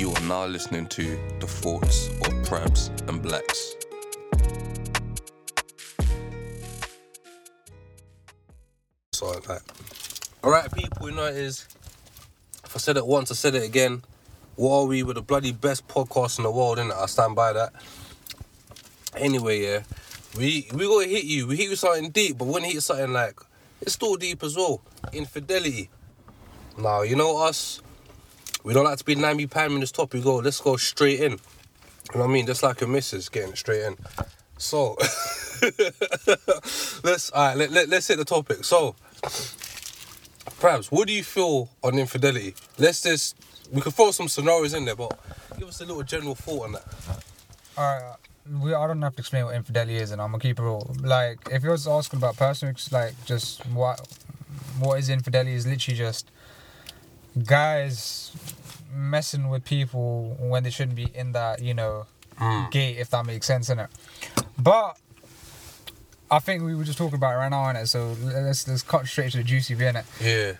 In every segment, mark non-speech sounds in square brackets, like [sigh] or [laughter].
You are now listening to the thoughts of Prabs and Blacks. So like, all right, people, you know it is. If I said it once, I said it again. What are we with the bloody best podcast in the world? Innit? I stand by that. Anyway, yeah, we we gonna hit you. We hit you something deep, but when hit something like it's still deep as well. Infidelity. Now you know us. We don't like to be namby pam in this topic. We go, let's go straight in. You know what I mean? Just like a missus getting straight in. So [laughs] let's all right. Let, let, let's hit the topic. So, perhaps, what do you feel on infidelity? Let's just we could throw some scenarios in there, but give us a little general thought on that. Alright, we I don't have to explain what infidelity is, and I'm gonna keep it all. Like, if you're asking about personal, like, just what what is infidelity is literally just guys messing with people when they shouldn't be in that, you know, gate. If that makes sense, innit? But I think we were just talking about it right now, innit? So let's let's cut straight to the juicy bit, innit? Yeah,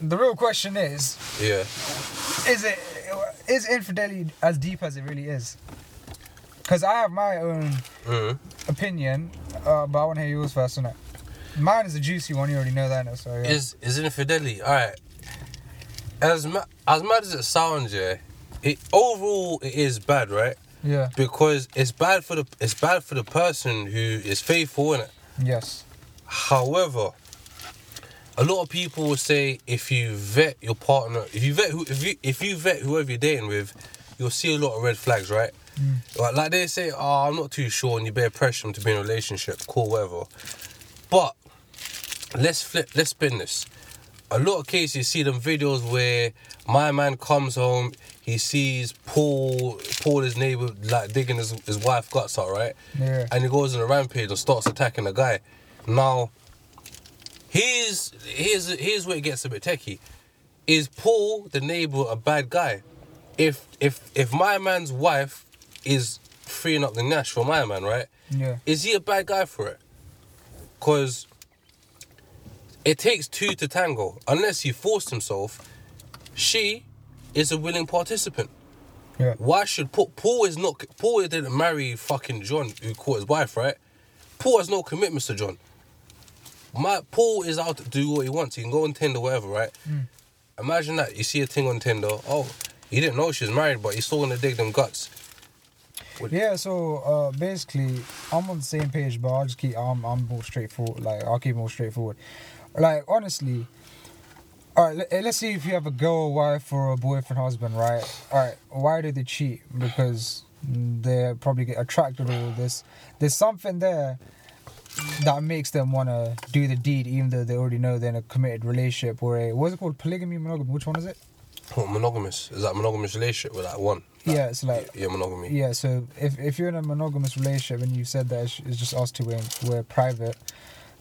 The real question is, yeah. is it is infidelity as deep as it really is? Because I have my own Mm. opinion, uh, but I want to hear yours first, innit? Mine is a juicy one. You already know that, innit? So yeah. Is is infidelity? All right. As ma- as mad as it sounds, yeah. It overall it is bad, right? yeah. Because it's bad for the it's bad for the person who is faithful in it. Yes. However, a lot of people will say if you vet your partner, if you vet who, if you if you vet whoever you're dating with, you'll see a lot of red flags, right? Mm. Like, like they say, oh, I'm not too sure, and you bear pressure them to be in a relationship, cool, whatever. But let's flip, let's spin this. A lot of cases, you see them videos where my man comes home, he sees Paul, Paul, his neighbor, like digging his, his wife guts out, right? Yeah. And he goes on a rampage and starts attacking the guy. Now, here's here's here's where it gets a bit techie. Is Paul the neighbor a bad guy? If if if my man's wife is freeing up the Nash for my man, right? Yeah. Is he a bad guy for it? Cause it takes two to tango. Unless he forced himself, she is a willing participant. Yeah. Why should Paul? Paul is not. Paul didn't marry fucking John, who caught his wife, right? Paul has no commitments to John. My Paul is out to do what he wants. He can go on Tinder, whatever, right? Imagine that you see a thing on Tinder. Oh, he didn't know she was married, but he's still gonna dig them guts. Yeah. So uh, basically, I'm on the same page, but I'll just keep. I'm I'm more straightforward. Like I'll keep more straightforward. Like honestly. All right, let, let's see if you have a girl, wife, or a boyfriend, husband, right? All right, why do they cheat? Because they probably get attracted to all this. There's something there that makes them want to do the deed, even though they already know they're in a committed relationship or a what's it called, polygamy, monogamy. Which one is it? What monogamous? Is that a monogamous relationship with that one? Yeah, it's like Yeah, monogamy. yeah. So if if you're in a monogamous relationship and you said that it's, it's just us two, we're, we're private,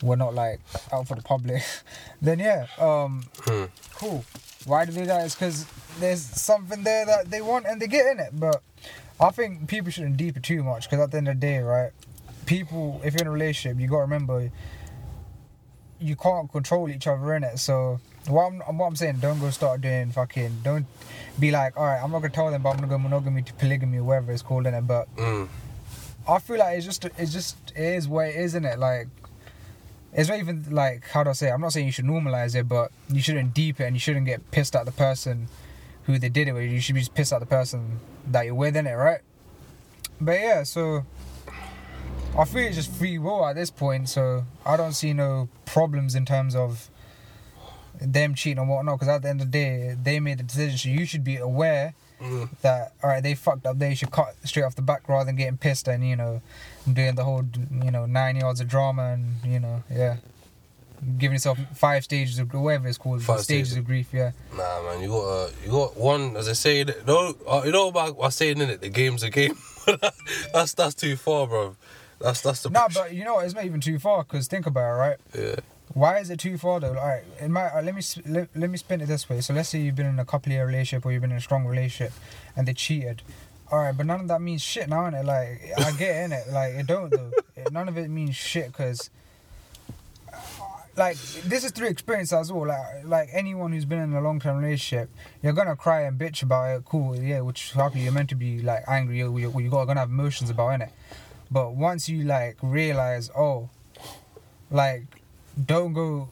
we're not like out for the public, [laughs] then yeah, um, Hmm. cool. Why do they do that? It's because there's something there that they want and they get in it. But I think people shouldn't deep it too much because at the end of the day, right? People, if you're in a relationship, you gotta remember you can't control each other in it. So what I'm what I'm saying, don't go start doing fucking. Don't be like, all right, I'm not gonna tell them, but I'm gonna go monogamy to polygamy, whatever it's called in it. But Mm. I feel like it's just it's just it is what it is, isn't it? Like it's not even like how do I say? It? I'm not saying you should normalize it, but you shouldn't deep it, and you shouldn't get pissed at the person who they did it with. You should be just pissed at the person that you're with, in it, right? But yeah, so I feel it's just free will at this point. So I don't see no problems in terms of them cheating and whatnot. Because at the end of the day, they made the decision. So you should be aware Mm. that all right, they fucked up. They should cut straight off the back rather than getting pissed and you know doing the whole you know nine yards of drama and you know yeah, giving yourself five stages of whatever it's called, Five stages stages. of grief. Yeah, Nah, man, you got uh, you got one. As I say, no, uh, you know about I saying in it, the game's a game. [laughs] that's that's too far, bro. That's that's the nah, but you know what? It's not even too far. Cause think about it, right? yeah. Why is it too far though? Right, it might, uh, let me let, let me spin it this way. So let's say you've been in a couple year relationship or you've been in a strong relationship, and they cheated. All right, but none of that means shit now, innit? Like I get in it, like it don't though. None of it means shit because like this is through experience as well. Like like anyone who's been in a long term relationship, you're gonna cry and bitch about it. Cool, yeah, which happy you're meant to be like angry. You you you got gonna have emotions about it. But once you like realize, oh, like don't go,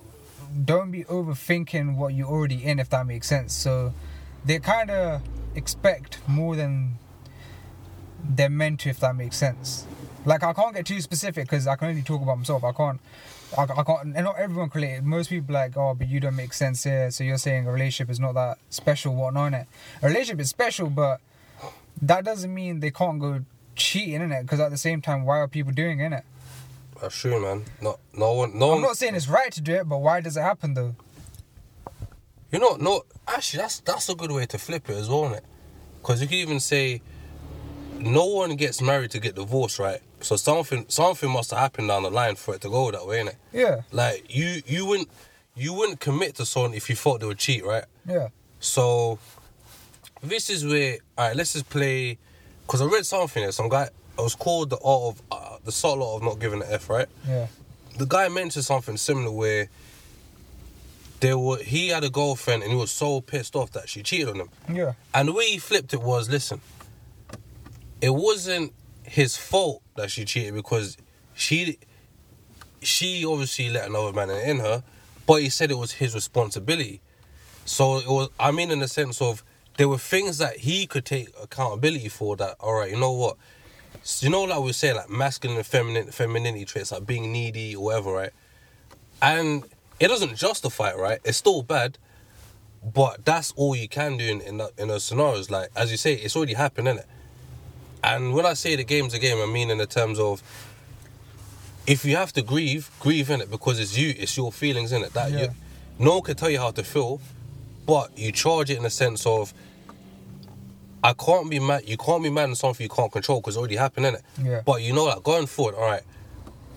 don't be overthinking what you're already in. If that makes sense. So they kind of expect more than they're meant to. If that makes sense. Like I can't get too specific because I can only talk about myself. I can't. I, I can't. And not everyone can relate. Most people like, oh, but you don't make sense here. So you're saying a relationship is not that special, whatnot. It a relationship is special, but that doesn't mean they can't go cheating in it. Because at the same time, why are people doing it? That's true, man. No, no one, no I'm not saying it's right to do it, but why does it happen though? You know, no. Actually, that's that's a good way to flip it as well, is it? Because you can even say, no one gets married to get divorced, right? So something something must have happened down the line for it to go that way, innit? Yeah, Like you you wouldn't you wouldn't commit to someone if you thought they would cheat, right? yeah, So this is where all right. Let's just play because I read something there. Some guy it was called the art of uh, the subtle art of not giving an f, right? yeah, The guy mentioned something similar where there were he had a girlfriend and he was so pissed off that she cheated on him. yeah, And the way he flipped it was, listen, it wasn't his fault that she cheated because she she obviously let another man in her, but he said it was his responsibility. So it was I mean in the sense of there were things that he could take accountability for that, alright, you know what? So you know like we were saying like masculine and feminine femininity traits like being needy or whatever, right? And it doesn't justify it, right? It's still bad, but that's all you can do in in, that- in those scenarios. Like as you say, it's already happened, innit? And when I say the game's a game, I mean in the terms of if you have to grieve, grieve in it because it's you, it's your feelings in it. That Yeah. you, no one can tell you how to feel, but you charge it in the sense of I can't be mad. You can't be mad on something you can't control because it's already happened, innit? Yeah. But you know, like going forward, all right,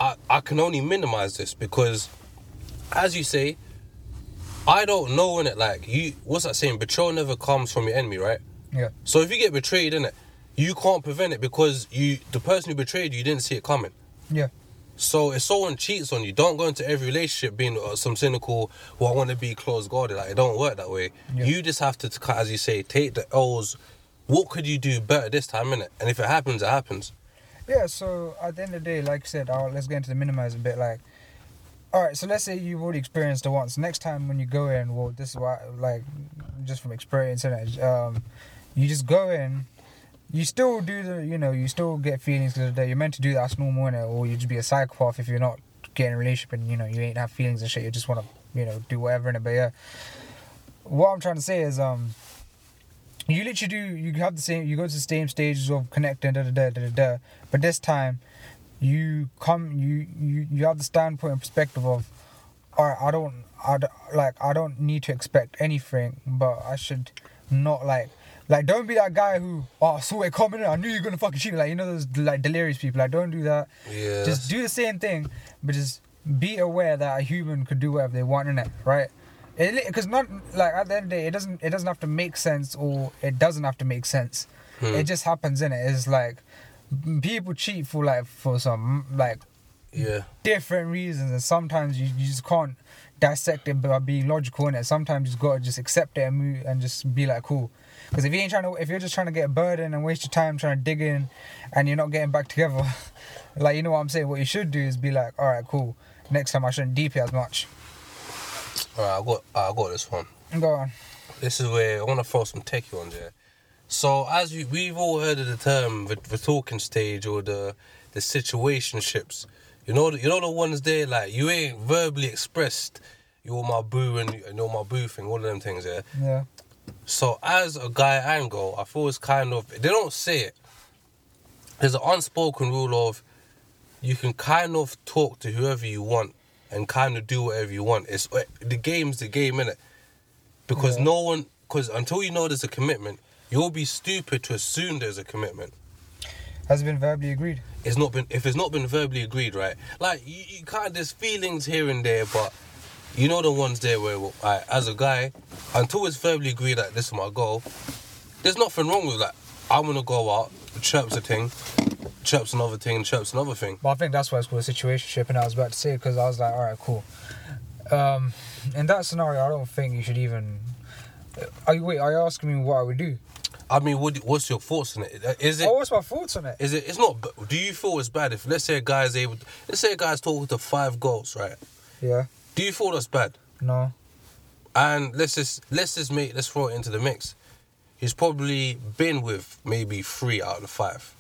I I can only minimize this because, as you say, I don't know in it. Like you, what's that saying? Betrayal never comes from your enemy, right? yeah, So if you get betrayed in it, you can't prevent it because you, the person who betrayed you, didn't see it coming. yeah, So if someone cheats on you, don't go into every relationship being uh, some cynical. Well, I want to be close guarded. Like it don't work that way. Yeah. You just have to, as you say, take the L's. What could you do better this time, innit? And if it happens, it happens. yeah. So at the end of the day, like I said, i let's get into the minimize a bit. Like, all right, so let's say you've already experienced it once. Next time when you go in, well, this is why, like, just from experience, innit? Um, you just go in. You still do the, you know, you still get feelings because you're meant to do that. That's normal, innit? Or you just be a psychopath if you're not getting a relationship and you know you ain't have feelings and shit. You just want to, you know, do whatever in it. But yeah, what I'm trying to say is, um, you literally do you have the same you go to the same stages of connecting da da da da da, da. But this time you come you you you have the standpoint and perspective of all right i don't i don't, like i don't need to expect anything but i should not like like don't be that guy who oh I saw it coming i knew you're gonna fucking shoot me like you know those like delirious people like don't do that. Yeah. just do the same thing but just be aware that a human could do whatever they want in it right because not like at the end of the day it doesn't it doesn't have to make sense or it doesn't have to make sense. Hmm. it just happens in it it's like people cheat for like for some like Yeah. different reasons and sometimes you, you just can't dissect it by being logical in it sometimes you just gotta just accept it and move and just be like cool. Because if you ain't trying to if you're just trying to get a burden and waste your time trying to dig in and you're not getting back together [laughs] like you know what i'm saying? What you should do is be like all right cool. Next time i shouldn't deep it as much All right, I got, I got this one. go on This is where I want to throw some techie ones here. So as we we've all heard of the term the, the talking stage or the the situationships. You know the, you know the ones there like you ain't verbally expressed you're my boo and you're my boo thing, all of them things yeah. yeah So as a guy angle, I feel it's kind of they don't say it. There's an unspoken rule of you can kind of talk to whoever you want and kind of do whatever you want. It's uh, the game's the game, innit? Because Yeah. no one, because until you know there's a commitment, you'll be stupid to assume there's a commitment. has it been verbally agreed It's not been if it's not been verbally agreed, right? Like you, you kind of there's feelings here and there, but you know the ones there where, like, as a guy, until it's verbally agreed that this is my goal, there's nothing wrong with that. I'm gonna go out, chirps a thing, chirps another thing, chirps another thing. But I think that's why it's called a situationship, and I was about to say because I was like, all right, cool. Um, in that scenario, I don't think you should even. Are you wait? Are you asking me what I would do? I mean, what, what's your thoughts on it? Is it Oh, what's my thoughts on it? Is it? It's not. Do you feel it's bad if let's say a guy is able? Let's say a guy's talking to five girls, right? Yeah. Do you feel that's bad? No. And let's just let's just make let's throw it into the mix. He's probably been with maybe three out of the five.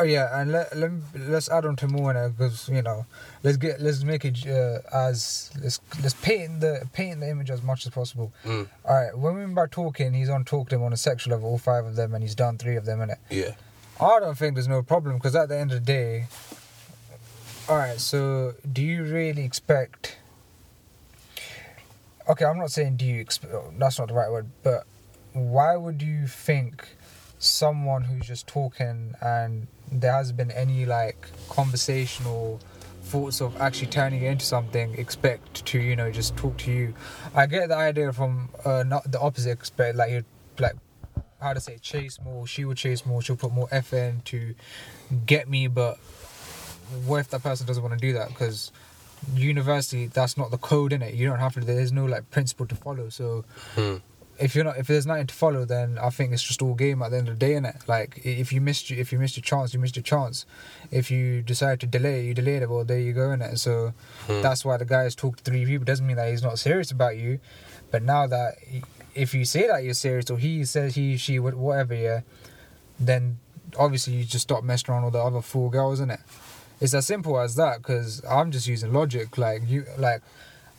Oh yeah, and let, let let's add on to more now because you know, let's get let's make it uh, as let's let's paint the paint the image as much as possible. Mm. All right, when we by talking, he's on talk to them on a sexual level, all five of them, and he's done three of them in it. Yeah. I don't think there's no problem because at the end of the day, all right. So, do you really expect? Okay, I'm not saying do you expect. That's not the right word, but why would you think someone who's just talking and there hasn't been any like conversational thoughts of actually turning it into something expect to you know just talk to you. I get the idea from uh, not the opposite expect like you like how to say chase more she will chase more she'll put more effort in to get me but what if that person doesn't want to do that? Because university that's not the code in it you don't have to there's no like principle to follow so Hmm. If you're not if there's nothing to follow then i think it's just all game at the end of the day innit? like if you missed if you missed your chance you missed your chance if you decide to delay you delayed it well there you go innit? so Hmm. that's why the guy has talked to three people doesn't mean that he's not serious about you but now that he- if you say that you're serious or he says he she wh- whatever yeah then obviously you just stop messing around with the other four girls innit? it's as simple as that because i'm just using logic like you like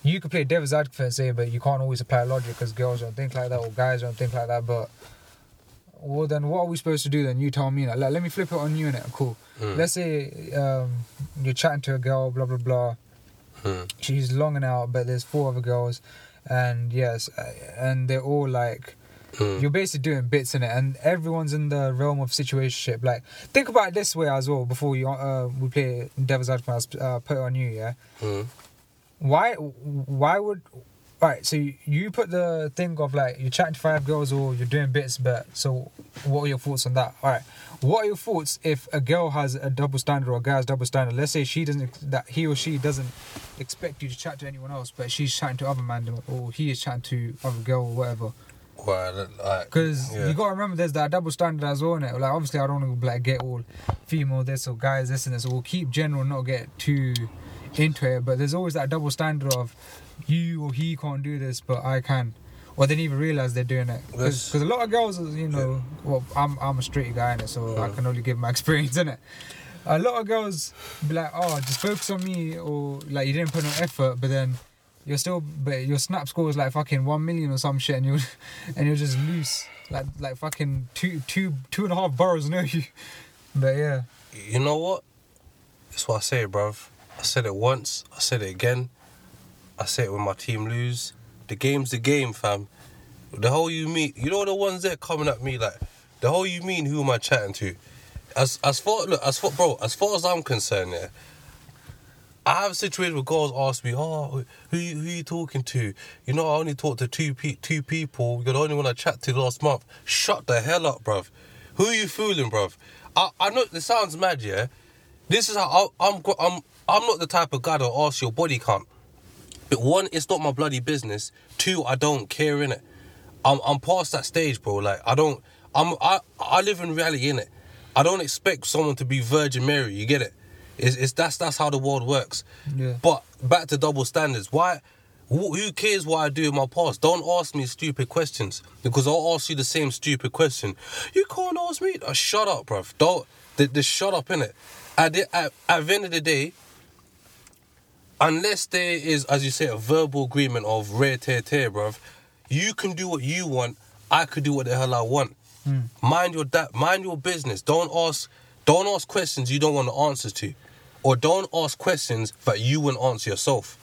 you could play devil's advocate and say, but you can't always apply logic because girls don't think like that or guys don't think like that. But well, then what are we supposed to do? Then you tell me. Like, let, me flip it on you. Innit? Cool. Mm. Let's say um, you're chatting to a girl, blah blah blah. Hmm. She's longing out, but there's four other girls, and yes, uh, and they're all like. Hmm. You're basically doing bits in it, and everyone's in the realm of situationship. Like, think about it this way as well. Before you, uh, we play Devil's Advocate, uh, put it on you, yeah Hmm. Why why would all right so you- put the thing of like you're chatting to five girls or you're doing bits but so what are your thoughts on that all right what are your thoughts if a girl has a double standard or a guy has double standard let's say she doesn't that he or she doesn't expect you to chat to anyone else but she's chatting to other man or he is chatting to other girl or whatever Well, like, because yeah. you gotta remember there's that double standard as well, innit? Like obviously I don't want to like get all female this or guys this and this. We'll keep general, not get too into it. But there's always that double standard of you or he can't do this, but I can. Or they didn't even realize they're doing it. Because a lot of girls, you know, well, I'm I'm a straight guy in it, so I can only give my [laughs] experience in it. A lot of girls be like, oh, just focus on me, or like you didn't put no effort, but then you're still, but your snap score is like fucking one million or some shit, and you're [laughs] and you're just loose, like like fucking two two two and a half boroughs know you. [laughs] But yeah, You know what? That's what I say, bruv. I said it once. I said it again. I say it when my team lose. The game's the game, fam. The whole you mean, you know the ones that coming at me like, the whole you mean, who am I chatting to? As as far look, as far bro, as far as I'm concerned, yeah. I have a situation where girls ask me, "Oh, who you- who you talking to?" You know, I only talked to two pe- two people. You're the only one I chat to last month. Shut the hell up, bruv. Who are you fooling, bruv? I I know this sounds mad, yeah. This is how I, I'm. I'm. I'm not the type of guy to ask your body count. But one, it's not my bloody business. Two, I don't care in it. I'm. I'm past that stage, bro. Like I don't. I'm. I. I live in reality in it. I don't expect someone to be Virgin Mary. You get it? It's, it's that's that's how the world works. Yeah. But back to double standards. Why? Who cares what I do in my past? Don't ask me stupid questions because I'll ask you the same stupid question. You can't ask me. Uh, shut up, bruv. Don't. Just, just shut up in it. At the, at, at the end of the day, unless there is, as you say, a verbal agreement of rare tear tear, bruv, you can do what you want. I could do what the hell I want. Hmm. Mind your da- mind your business. Don't ask don't ask questions you don't want the answers to, or don't ask questions that you wouldn't answer yourself.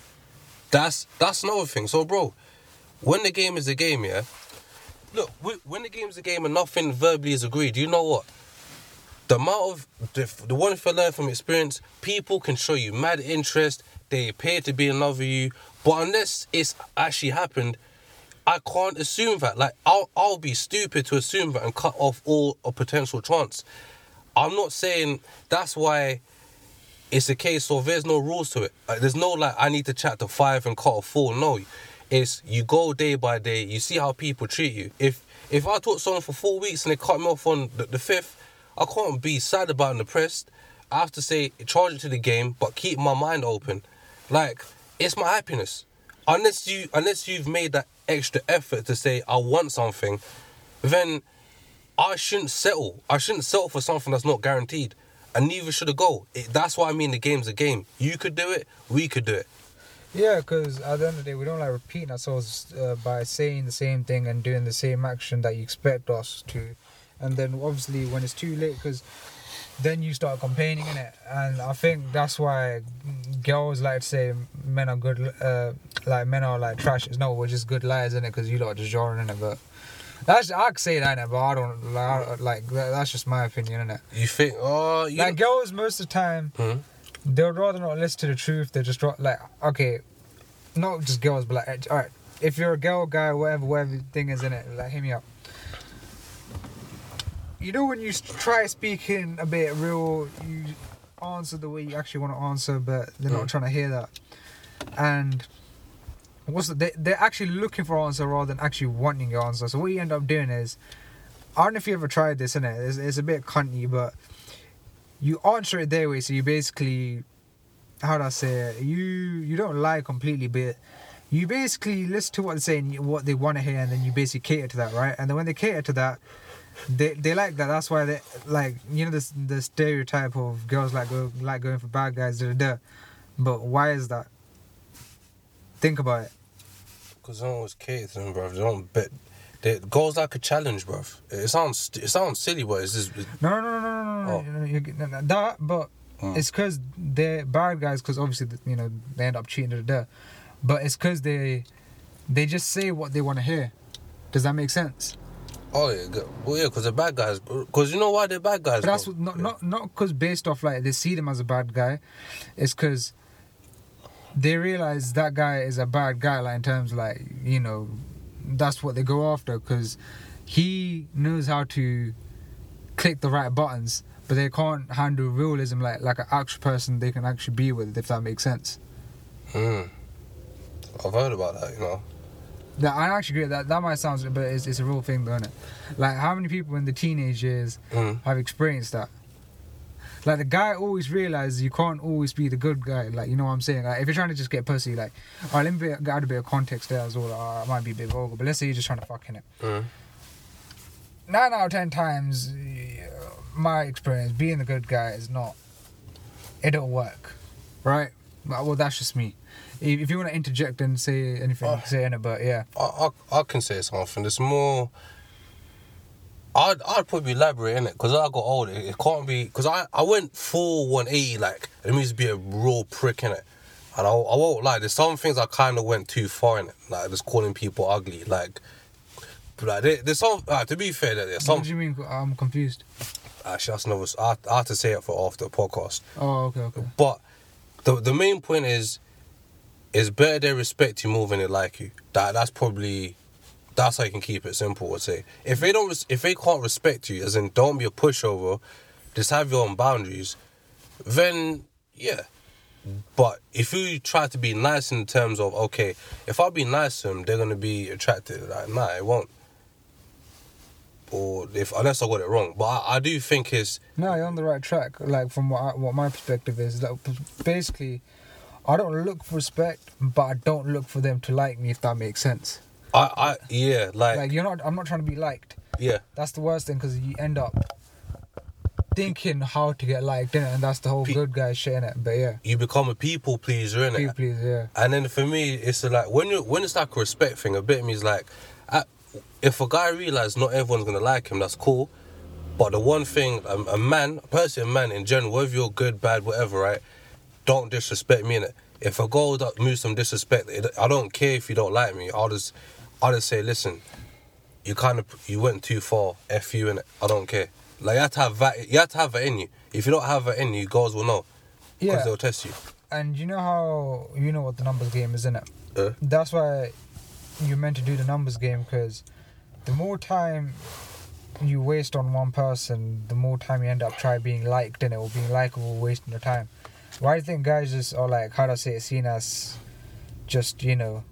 That's that's another thing. So, bro, when the game is a game, yeah. Look, when the game is a game and nothing verbally is agreed, you know what? The amount of the, the one thing I learned from experience, people can show you mad interest. They appear to be in love with you, but unless it's actually happened, I can't assume that. Like I'll I'll be stupid to assume that and cut off all a potential chance. I'm not saying that's why it's a case of there's no rules to it. Like, there's no like I need to chat to five and cut a four. No, it's you go day by day. You see how people treat you. If if I talk to someone for four weeks and they cut me off on the, the fifth, I can't be sad about and depressed. I have to say charge it to the game, but keep my mind open. Like it's my happiness. Unless you unless you've made that extra effort to say I want something, then I shouldn't settle. I shouldn't settle for something that's not guaranteed. And neither should a goal. It, that's why I mean the game's a game. You could do it, we could do it. Yeah, because at the end of the day, we don't like repeating ourselves uh, by saying the same thing and doing the same action that you expect us to. And then obviously, when it's too late, because then you start complaining in it. And I think that's why girls like to say men are good, uh, like men are like trash. It's no, we're just good liars in it because you lot are just jarring in it. But that's I could say that, innit, but I don't like, like that, that's just my opinion in it. You think, oh, you Like girls, most of the time, Hmm? they'd rather not listen to the truth. They just like okay, not just girls, but like all right. If you're a girl, guy, whatever, whatever thing is in it, like hit me up. You know when you try speaking a bit real, you answer the way you actually want to answer, but they're not Mm. trying to hear that. And what's the, they they're actually looking for answer rather than actually wanting your answer. So what you end up doing is, I don't know if you ever tried this, innit? It's, it's a bit cunty, but you answer it their way. So you basically, how do I say it? You you don't lie completely, but you basically listen to what they're saying, what they want to hear, and then you basically cater to that, right? And then when they cater to that, they they like that. That's why they like you know this the stereotype of girls like go like going for bad guys. Da, da, da. But why is that? Think about it. Because no one's catered to them, bruv. They don't bet. They, goals like a challenge, bruv. It sounds it sounds silly, but it's just No, no, no, no, no, no, no, Oh. no, you get- no, no, that. But Mm. it's because they're bad guys. Because obviously, you know, they end up cheating. Da, da, da. But it's because they they just say what they want to hear. Does that make sense? Oh yeah, well yeah, because they're bad guys. Because you know why they're bad guys. But that's what, not not not because based off like they see them as a bad guy. It's because they realize that guy is a bad guy. Like in terms of like you know, that's what they go after because he knows how to click the right buttons, but they can't handle realism like like an actual person they can actually be with. If that makes sense. Mm. I've heard about that. You know. That I actually agree. That that might sound, but it's, it's a real thing, though, isn't it? Like how many people in the teenage years Mm. have experienced that. Like the guy always realizes you can't always be the good guy. Like you know what I'm saying. Like if you're trying to just get pussy, like alright, let me be, add a bit of context there as well. Uh, I might be a bit vulgar, but let's say you're just trying to fuck in it. Mm. Nine out of ten times, my experience being the good guy is not. It don't work, right? Well, that's just me. If you want to interject and say anything, Oh. say it. But yeah, I, I I can say something. It's more. I'd I'd probably elaborate in it because I got older. It can't be because I I went full 180 like it means to be a real prick in it. And I, I won't lie, there's some things I kind of went too far in it, like just calling people ugly. Like, like there, there's some. Uh, to be fair, there's some. what do you mean? I'm confused. Actually, that's another. I, I have to say it for after the podcast. Oh, okay, okay. But the the main point is, it's better they respect you more than they like you. That that's probably that's how you can keep it simple. I'd say if they don't if they can't respect you, as in don't be a pushover, just have your own boundaries. Then yeah. But if you try to be nice in terms of okay, if I be nice to them, they're gonna be attracted. Like nah, it won't. Or if unless I got it wrong, but I, I do think it's No, you're on the right track. Like from what I, what my perspective is, that basically, I don't look for respect, but I don't look for them to like me. If that makes sense. I I yeah like, Like you're not. I'm not trying to be liked. yeah That's the worst thing because you end up thinking how to get liked in it, and that's the whole Pe- good guy shit in it. But yeah, you become a people pleaser in please, it. please, yeah. And then for me, it's like when you when it's like a respect thing. A bit of me is like, I, if a guy realizes not everyone's gonna like him, that's cool. But the one thing, a, a man, a person, a man in general, whether you're good, bad, whatever, right? Don't disrespect me in it. If a girl that moves some disrespect, it, I don't care if you don't like me. I'll just, I'll just say, listen, you kind of you went too far. F you in it. I don't care. Like you have to have that. You have to have it in you. If you don't have it in you, girls will know because Yeah, they'll test you. and you know how you know what the numbers game is in it. Uh, That's why you're meant to do the numbers game because the more time you waste on one person, the more time you end up trying being liked in it or being likable, wasting your time. Why do you think guys just are like how do I say it seen as just you know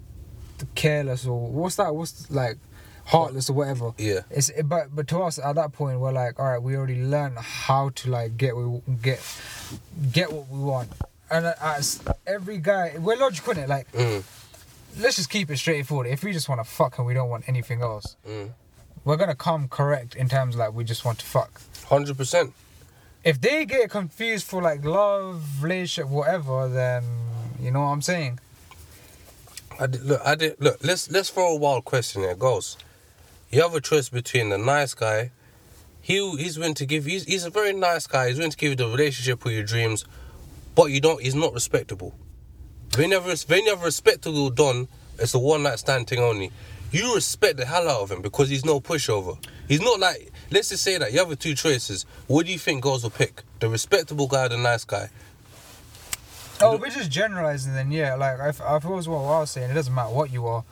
careless or what's that? What's like heartless or whatever? Yeah. It's but but to us at that point we're like, all right, we already learned how to like get we get get what we want, and as every guy, we're logical in it. Like, Mm. let's just keep it straightforward. If we just want to fuck and we don't want anything else, Mm. we're gonna come correct in terms like we just want to fuck. Hundred percent. If they get confused for like love, relationship, whatever, then you know what I'm saying. I did, look, I did look. Let's let's throw a wild question here. Goes. You have a choice between the nice guy. He he's willing to give. He's he's a very nice guy. He's willing to give you the relationship with your dreams, but you don't. He's not respectable. When you have, when you have respectable Don, it's a one night stand thing only. You respect the hell out of him because he's no pushover. He's not like. Let's just say that you have the two choices. What do you think girls will pick? The respectable guy or the nice guy? Oh, we're just generalizing then, yeah. Like I, it was what I was saying, it doesn't matter what you are.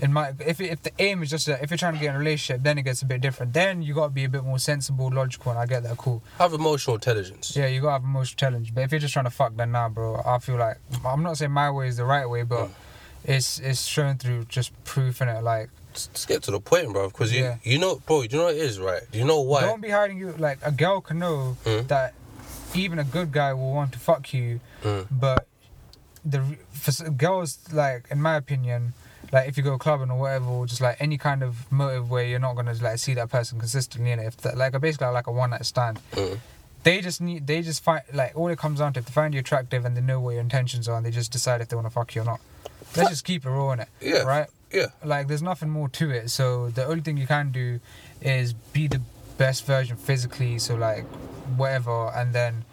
It might if if the aim is just that if you're trying to get in a relationship, then it gets a bit different. Then you gotta be a bit more sensible, logical, and I get that cool. Have emotional intelligence. Yeah, you gotta have emotional intelligence. But if you're just trying to fuck, then nah, bro. I feel like I'm not saying my way is the right way, but Mm. It's it's shown through just proof in it. Like Let's get to the point, bro. Because you, Yeah. you know, bro. You know what it is, right? Do you know why? don't be hiding you. Like a girl can know Mm. that even a good guy will want to fuck you, Mm. but the for girls like in my opinion like if you go clubbing or whatever or just like any kind of motive where you're not gonna like see that person consistently it if that, like basically like a one night stand Mm. they just need they just find like all it comes down to if they find you attractive and they know what your intentions are and they just decide if they want to fuck you or not let's just keep it raw in it Yeah. right? Yeah. like there's nothing more to it. So the only thing you can do is be the best version physically so like whatever and then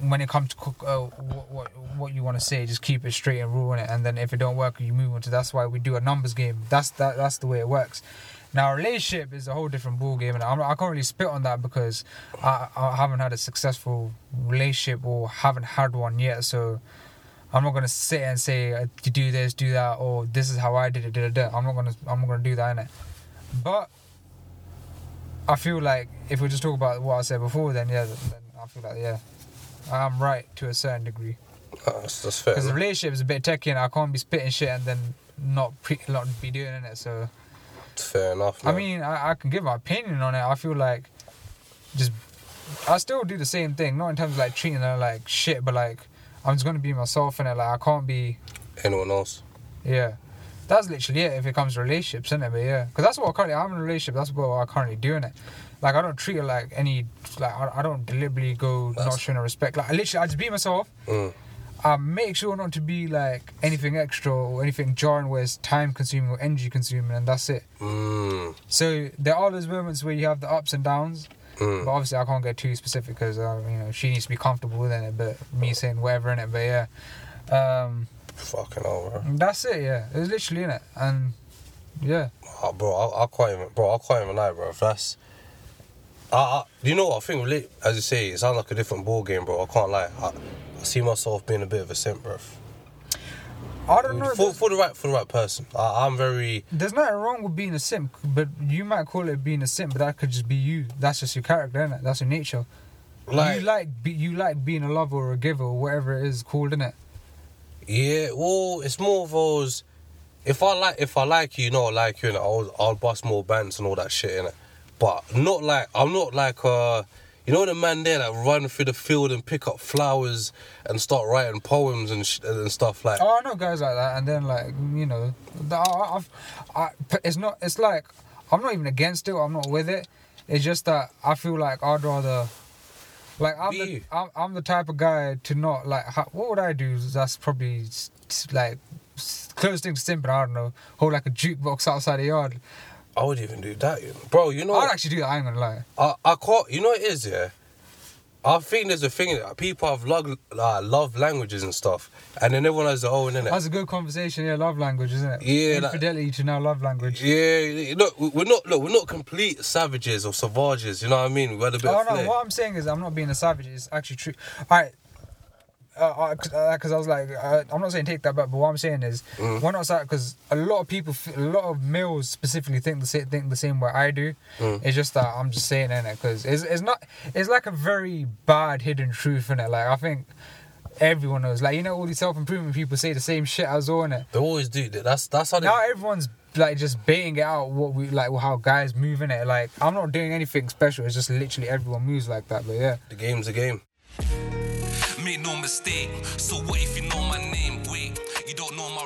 when it comes to cook uh, what, what what you want to say just keep it straight and raw in it and then if it don't work you move on to that's why we do a numbers game. That's that that's the way it works. Now relationship is a whole different ball game and I'm, i can't really spit on that because I, I haven't had a successful relationship or haven't had one yet so I'm not gonna sit and say uh, you do this, do that, or this is how I did it. Da, da, da. I'm not gonna, I'm not gonna do that in it. But I feel like if we just talk about what I said before, then yeah, then I feel like yeah, I'm right to a certain degree. Uh, that's, that's fair. Because the relationship is a bit techie, and I can't be spitting shit and then not pre- not be doing it. So It's fair enough. I mean, I, I can give my opinion on it. I feel like just I still do the same thing, not in terms of like treating her like shit, but like I'm just gonna be myself in it. Like I can't be anyone else. Yeah. That's literally it if it comes to relationships, isn't it? But yeah. Because that's what I currently, I'm in a relationship, that's what I currently do in it. Like, I don't treat it like any, like, I, I don't deliberately go not showing respect. Like, I literally, I just be myself. Mm. I make sure not to be like anything extra or anything jarring where it's time consuming or energy consuming, and that's it. Mm. So there are those moments where you have the ups and downs, but Mm. obviously I can't get too specific because uh, you know she needs to be comfortable within it. But me saying whatever in it, but yeah, um, Fucking hell, bro. that's it. Yeah, it's literally in it, and yeah. Oh, bro, I, I can't even, bro. I can't even lie, bro. If that's, I, I, you know what? I think, as you say, it sounds like a different ball game, bro. I can't lie. I, I see myself being a bit of a simp, bro. I don't know. For, for the right, for the right person. I, I'm very. there's nothing wrong with being a simp, but you might call it being a simp, but that could just be you. That's just your character, innit? That's your nature. Like, you like be, you like being a lover or a giver or whatever it is called, innit? Yeah, well, it's more of those. If I like, if I like you, you know, I like you, and I'll, I'll bust more bands and all that shit in it. But not like I'm not like uh, you know, the man there that run through the field and pick up flowers and start writing poems and sh- and stuff like. Oh, I know guys like that, and then like you know, I, I've, I, it's not. It's like I'm not even against it. I'm not with it. It's just that I feel like I'd rather, like I'm the. I'm, I'm the type of guy to not like. How, what would I do? That's probably like close thing to simple. I don't know. Hold like a jukebox outside the yard. I would even do that, bro. You know, I'd actually do that. I ain't gonna lie. I, I can't. You know what it is, yeah. I think there's a thing that people have love, uh, love languages and stuff, and then everyone has their own, innit? That's a good conversation. Yeah, love language, isn't it? Yeah, like- Infidelity to now love language. Yeah, look, we're not look, we're not complete savages or savages. You know what I mean? We had a bit Oh no, what I'm saying is I'm not being a savage. It's actually true. All right because uh, uh I, uh, I, was like, uh, I'm not saying take that back, but what I'm saying is, mm-hmm. mm. why not start? Because a lot of people, a lot of males specifically, think the same think the same way I do. Mm. It's just that I'm just saying it because it's it's not it's like a very bad hidden truth in it. Like I think everyone knows. Like you know, all these self improvement people say the same shit as all in it. They always do. That's that's how they... now everyone's like just baiting out what we like how guys move in it. Like I'm not doing anything special. It's just literally everyone moves like that. But yeah, the game's a game no mistake. So what if you know my name? Wait, you don't know my